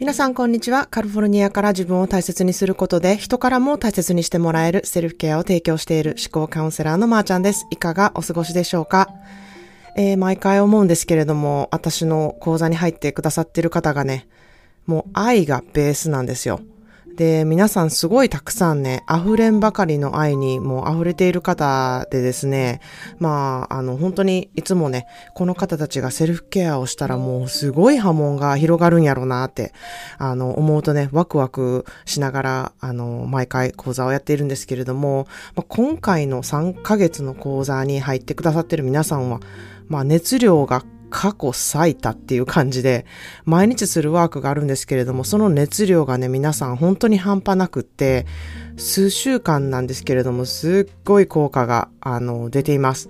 皆さんこんにちは。カリフォルニアから自分を大切にすることで人からも大切にしてもらえるセルフケアを提供している思考カウンセラーのまーちゃんです。いかがお過ごしでしょうか？えー、毎回思うんですけれども、私の講座に入ってくださってる方がね、もう愛がベースなんですよ。で、皆さんすごいたくさんね、溢れんばかりの愛にもう溢れている方でですね、まあ、あの、本当にいつもね、この方たちがセルフケアをしたらもうすごい波紋が広がるんやろうなって、あの、思うとね、ワクワクしながら、あの、毎回講座をやっているんですけれども、まあ、今回の3ヶ月の講座に入ってくださってる皆さんは、まあ、熱量が過去最多っていう感じで、毎日するワークがあるんですけれども、その熱量がね、皆さん本当に半端なくって、数週間なんですけれども、すっごい効果が、あの、出ています。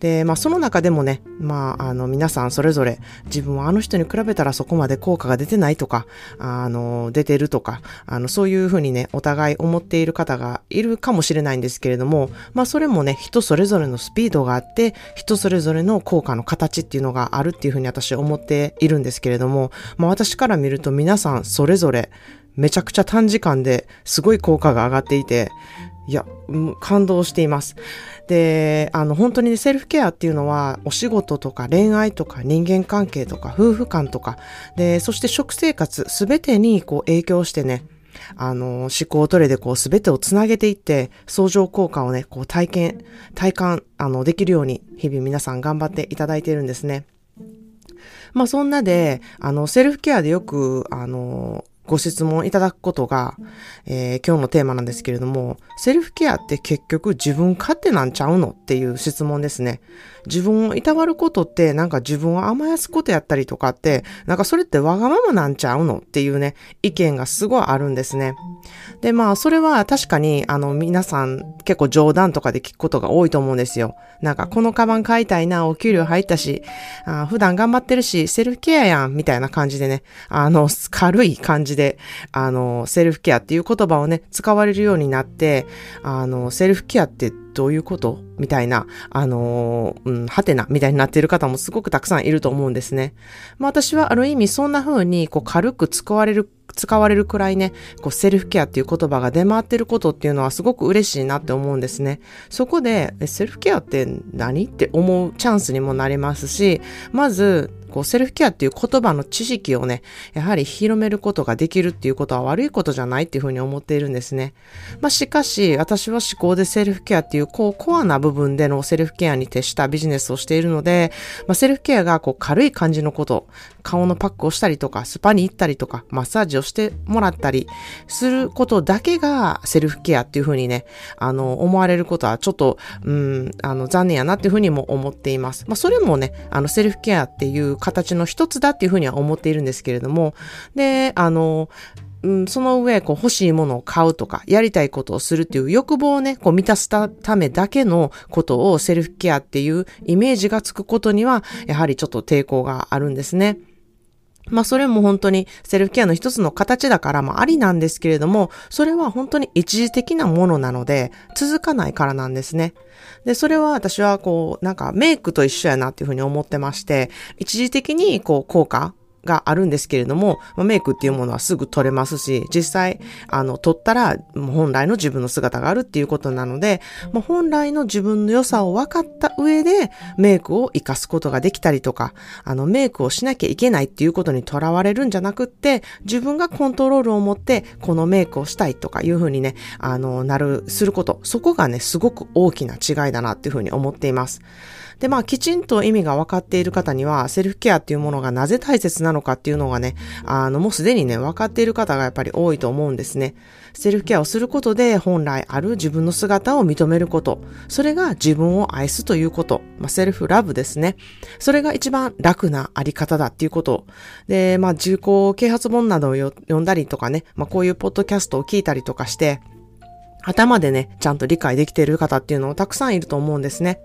で、まあその中でもね、まああの皆さんそれぞれ自分はあの人に比べたらそこまで効果が出てないとか、あの、出てるとか、あの、そういうふうにね、お互い思っている方がいるかもしれないんですけれども、まあそれもね、人それぞれのスピードがあって、人それぞれの効果の形っていうのがあるっていうふうに私は思っているんですけれども、まあ私から見ると皆さんそれぞれめちゃくちゃ短時間ですごい効果が上がっていて、いや、感動しています。で、あの、本当にセルフケアっていうのは、お仕事とか恋愛とか人間関係とか夫婦間とか、で、そして食生活すべてにこう影響してね、あの、思考トレでこうすべてをつなげていって、相乗効果をね、こう体験、体感、あの、できるように、日々皆さん頑張っていただいているんですね。まあそんなで、あの、セルフケアでよく、あの、ご質問いただくことが、えー、今日のテーマなんですけれども、セルフケアって結局自分勝手なんちゃうのっていう質問ですね。自分をいたわることってなんか自分を甘やすことやったりとかって、なんかそれってわがままなんちゃうのっていうね、意見がすごいあるんですね。で、まあそれは確かにあの皆さん結構冗談とかで聞くことが多いと思うんですよ。なんかこのカバン買いたいな、お給料入ったし、あ普段頑張ってるし、セルフケアやん、みたいな感じでね、あの、軽い感じで、であの、セルフケアっていう言葉をね、使われるようになって、あの、セルフケアってどういうこと？みたいな、あの、うん、はてな、みたいになっている方もすごくたくさんいると思うんですね。まあ私はある意味そんな風に、こう軽く使われる使われるくらいね、こうセルフケアっていう言葉が出回ってることっていうのはすごく嬉しいなって思うんですね。そこで、セルフケアって何？って思うチャンスにもなりますし、まず、こう、セルフケアっていう言葉の知識をね、やはり広めることができるっていうことは悪いことじゃないっていうふうに思っているんですね。まあ、しかし、私は思考でセルフケアっていう、こう、コアな部分でのセルフケアに徹したビジネスをしているので、まあ、セルフケアがこう、軽い感じのこと、顔のパックをしたりとか、スパに行ったりとか、マッサージをしてもらったりすることだけがセルフケアっていうふうにね、あの、思われることはちょっと、うん、あの、残念やなっていうふうにも思っています。まあ、それもね、あの、セルフケアっていう形の一つだっていうふうには思っているんですけれども、で、あの、うん、その上、こう欲しいものを買うとか、やりたいことをするっていう欲望をね、こう満たすためだけのことをセルフケアっていうイメージがつくことには、やはりちょっと抵抗があるんですね。まあそれも本当にセルフケアの一つの形だからまあありなんですけれども、それは本当に一時的なものなので続かないからなんですね。で、それは私はこうなんかメイクと一緒やなっていうふうに思ってまして、一時的にこう効果があるんですけれども、メイクっていうものはすぐ取れますし、実際、あの、取ったら、本来の自分の姿があるっていうことなので、もう本来の自分の良さを分かった上で、メイクを活かすことができたりとか、あの、メイクをしなきゃいけないっていうことにとらわれるんじゃなくって、自分がコントロールを持って、このメイクをしたいとかいうふうにね、あの、なる、すること、そこがね、すごく大きな違いだなっていうふうに思っています。で、まあ、きちんと意味が分かっている方には、セルフケアっていうものがなぜ大切なのかっていうのがね、あの、もうすでにね、分かっている方がやっぱり多いと思うんですね。セルフケアをすることで、本来ある自分の姿を認めること。それが自分を愛すということ。まあ、セルフラブですね。それが一番楽なあり方だっていうこと。で、まあ、重厚啓発本などを読んだりとかね、まあ、こういうポッドキャストを聞いたりとかして、頭でね、ちゃんと理解できている方っていうのをたくさんいると思うんですね。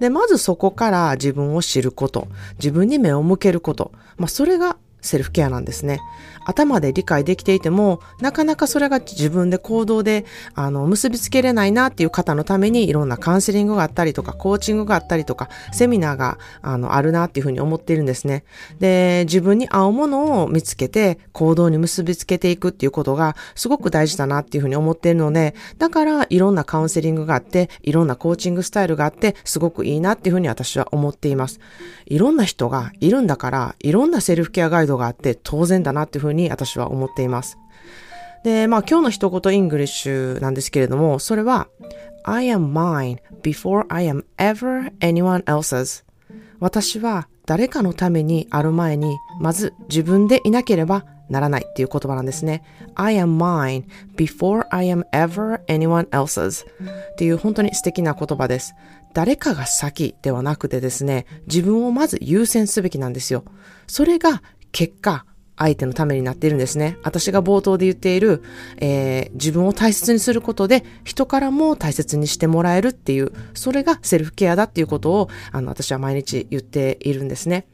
で、まずそこから自分を知ること、自分に目を向けること、まあそれがセルフケアなんですね。頭で理解できていても、なかなかそれが自分で行動で、あの、結びつけれないなっていう方のために、いろんなカウンセリングがあったりとか、コーチングがあったりとか、セミナーが、あの、あるなっていうふうに思っているんですね。で、自分に合うものを見つけて、行動に結びつけていくっていうことが、すごく大事だなっていうふうに思っているので、だから、いろんなカウンセリングがあって、いろんなコーチングスタイルがあって、すごくいいなっていうふうに私は思っています。いろんな人がいるんだから、いろんなセルフケアガイド度があって当然だなっていうふうに私は思っています。で、まあ今日の一言イングリッシュなんですけれども、それは I am mine before I am ever anyone else's 私は誰かのためにある前に、まず自分でいなければならないっていう言葉なんですね。I am mine before I am ever anyone else's っていう本当に素敵な言葉です。誰かが先ではなくてですね、自分をまず優先すべきなんですよ。それが結果、相手のためになっているんですね。私が冒頭で言っている、えー、自分を大切にすることで人からも大切にしてもらえるっていう、それがセルフケアだっていうことを、あの、私は毎日言っているんですね。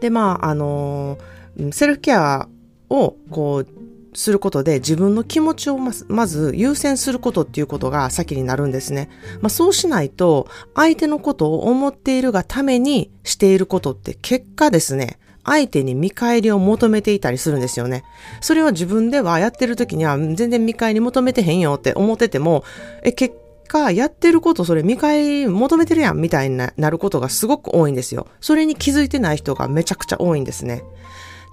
で、まあ、あのー、セルフケアを、こう、することで自分の気持ちをまず優先することっていうことが先になるんですね。まあそうしないと相手のことを思っているがためにしていることって結果ですね、相手に見返りを求めていたりするんですよね。それを自分ではやってる時には全然見返り求めてへんよって思ってても、え、結果やってることそれ見返り求めてるやんみたいになることがすごく多いんですよ。それに気づいてない人がめちゃくちゃ多いんですね。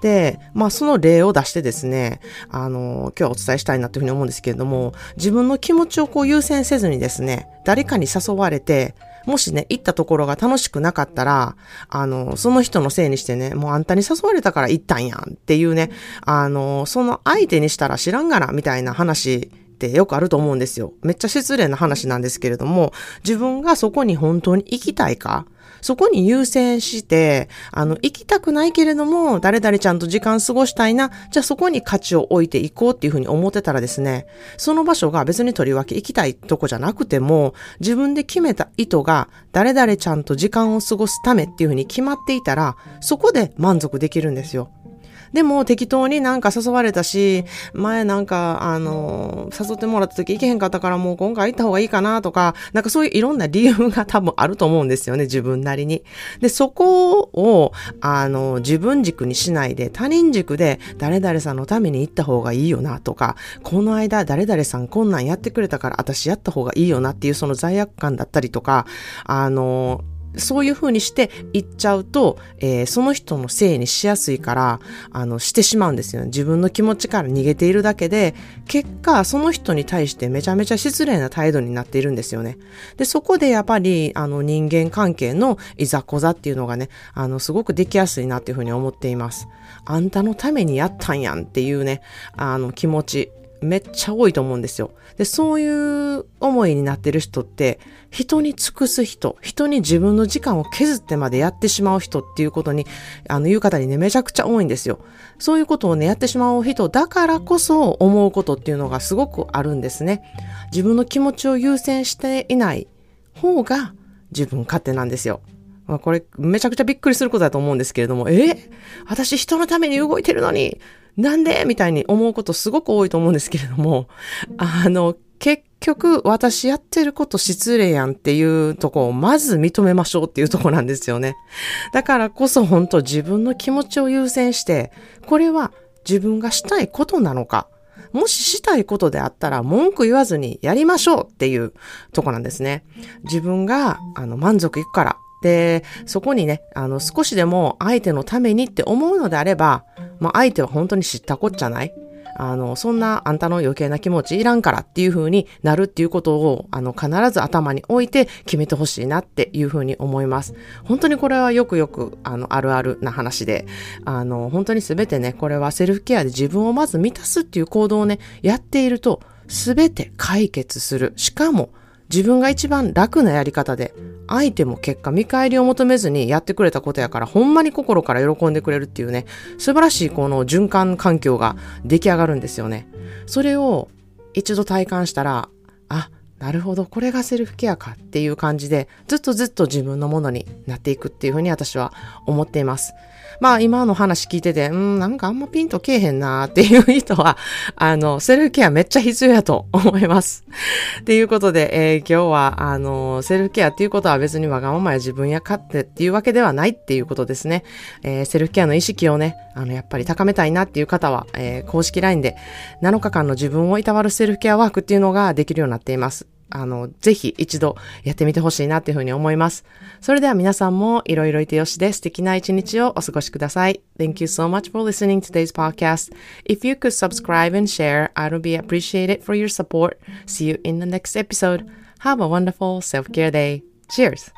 で、まあその例を出してですね、あの、今日はお伝えしたいなというふうに思うんですけれども、自分の気持ちをこう優先せずにですね、誰かに誘われて、もしね、行ったところが楽しくなかったら、あの、その人のせいにしてね、もうあんたに誘われたから行ったんやんっていうね、あの、その相手にしたら知らんがな、みたいな話ってよくあると思うんですよ。めっちゃ失礼な話なんですけれども、自分がそこに本当に行きたいか、そこに優先して、あの、行きたくないけれども、誰々ちゃんと時間過ごしたいな、じゃあそこに価値を置いていこうっていうふうに思ってたらですね、その場所が別にとりわけ行きたいとこじゃなくても、自分で決めた意図が誰々ちゃんと時間を過ごすためっていうふうに決まっていたら、そこで満足できるんですよ。でも適当になんか誘われたし、前なんか、あの、誘ってもらった時行けへんかったからもう今回行った方がいいかなとか、なんかそういういろんな理由が多分あると思うんですよね、自分なりに。で、そこを、あの、自分軸にしないで他人軸で誰々さんのために行った方がいいよなとか、この間誰々さんこんなんやってくれたから私やった方がいいよなっていうその罪悪感だったりとか、あの、そういう風にして言っちゃうと、えー、その人のせいにしやすいから、あの、してしまうんですよね。自分の気持ちから逃げているだけで、結果、その人に対してめちゃめちゃ失礼な態度になっているんですよね。で、そこでやっぱり、あの、人間関係のいざこざっていうのがね、あの、すごくできやすいなっていう風に思っています。あんたのためにやったんやんっていうね、あの、気持ち。めっちゃ多いと思うんですよ。で、そういう思いになってる人って、人に尽くす人、人に自分の時間を削ってまでやってしまう人っていうことに、あの、言う方にね、めちゃくちゃ多いんですよ。そういうことをね、やってしまう人だからこそ思うことっていうのがすごくあるんですね。自分の気持ちを優先していない方が自分勝手なんですよ。まあ、これ、めちゃくちゃびっくりすることだと思うんですけれども、え？私人のために動いてるのに、なんで？みたいに思うことすごく多いと思うんですけれども、あの、結局私やってること失礼やんっていうとこをまず認めましょうっていうとこなんですよね。だからこそ本当自分の気持ちを優先して、これは自分がしたいことなのか、もししたいことであったら文句言わずにやりましょうっていうとこなんですね。自分があの満足いくからで、そこにね、あの、少しでも相手のためにって思うのであれば、まあ、相手は本当に知ったこっちゃない。あの、そんなあんたの余計な気持ちいらんからっていう風になるっていうことを、あの、必ず頭に置いて決めてほしいなっていう風に思います。本当にこれはよくよく、あの、あるあるな話で、あの、本当にすべてね、これはセルフケアで自分をまず満たすっていう行動をね、やっていると、すべて解決する。しかも、自分が一番楽なやり方で、相手も結果見返りを求めずにやってくれたことやから、ほんまに心から喜んでくれるっていうね、素晴らしいこの循環環境が出来上がるんですよね。それを一度体感したら、あ、なるほど、これがセルフケアかっていう感じで、ずっとずっと自分のものになっていくっていうふうに私は思っています。まあ今の話聞いてて、うん、なんかあんまピンとけえへんなーっていう人は、あの、セルフケアめっちゃ必要やと思います。っていうことで、えー、今日は、あの、セルフケアっていうことは別にわがままや自分や勝手っていうわけではないっていうことですね。えー、セルフケアの意識をね、あの、やっぱり高めたいなっていう方は、えー、公式 LINE で7日間の自分をいたわるセルフケアワークっていうのができるようになっています。あの、ぜひ一度やってみてほしいなっていうふうに思います。それでは皆さんもいろいろいてよしで素敵な一日をお過ごしください。Thank you so much for listening to today's podcast. If you could subscribe and share, I would be appreciated for your support. See you in the next episode. Have a wonderful self-care day. Cheers!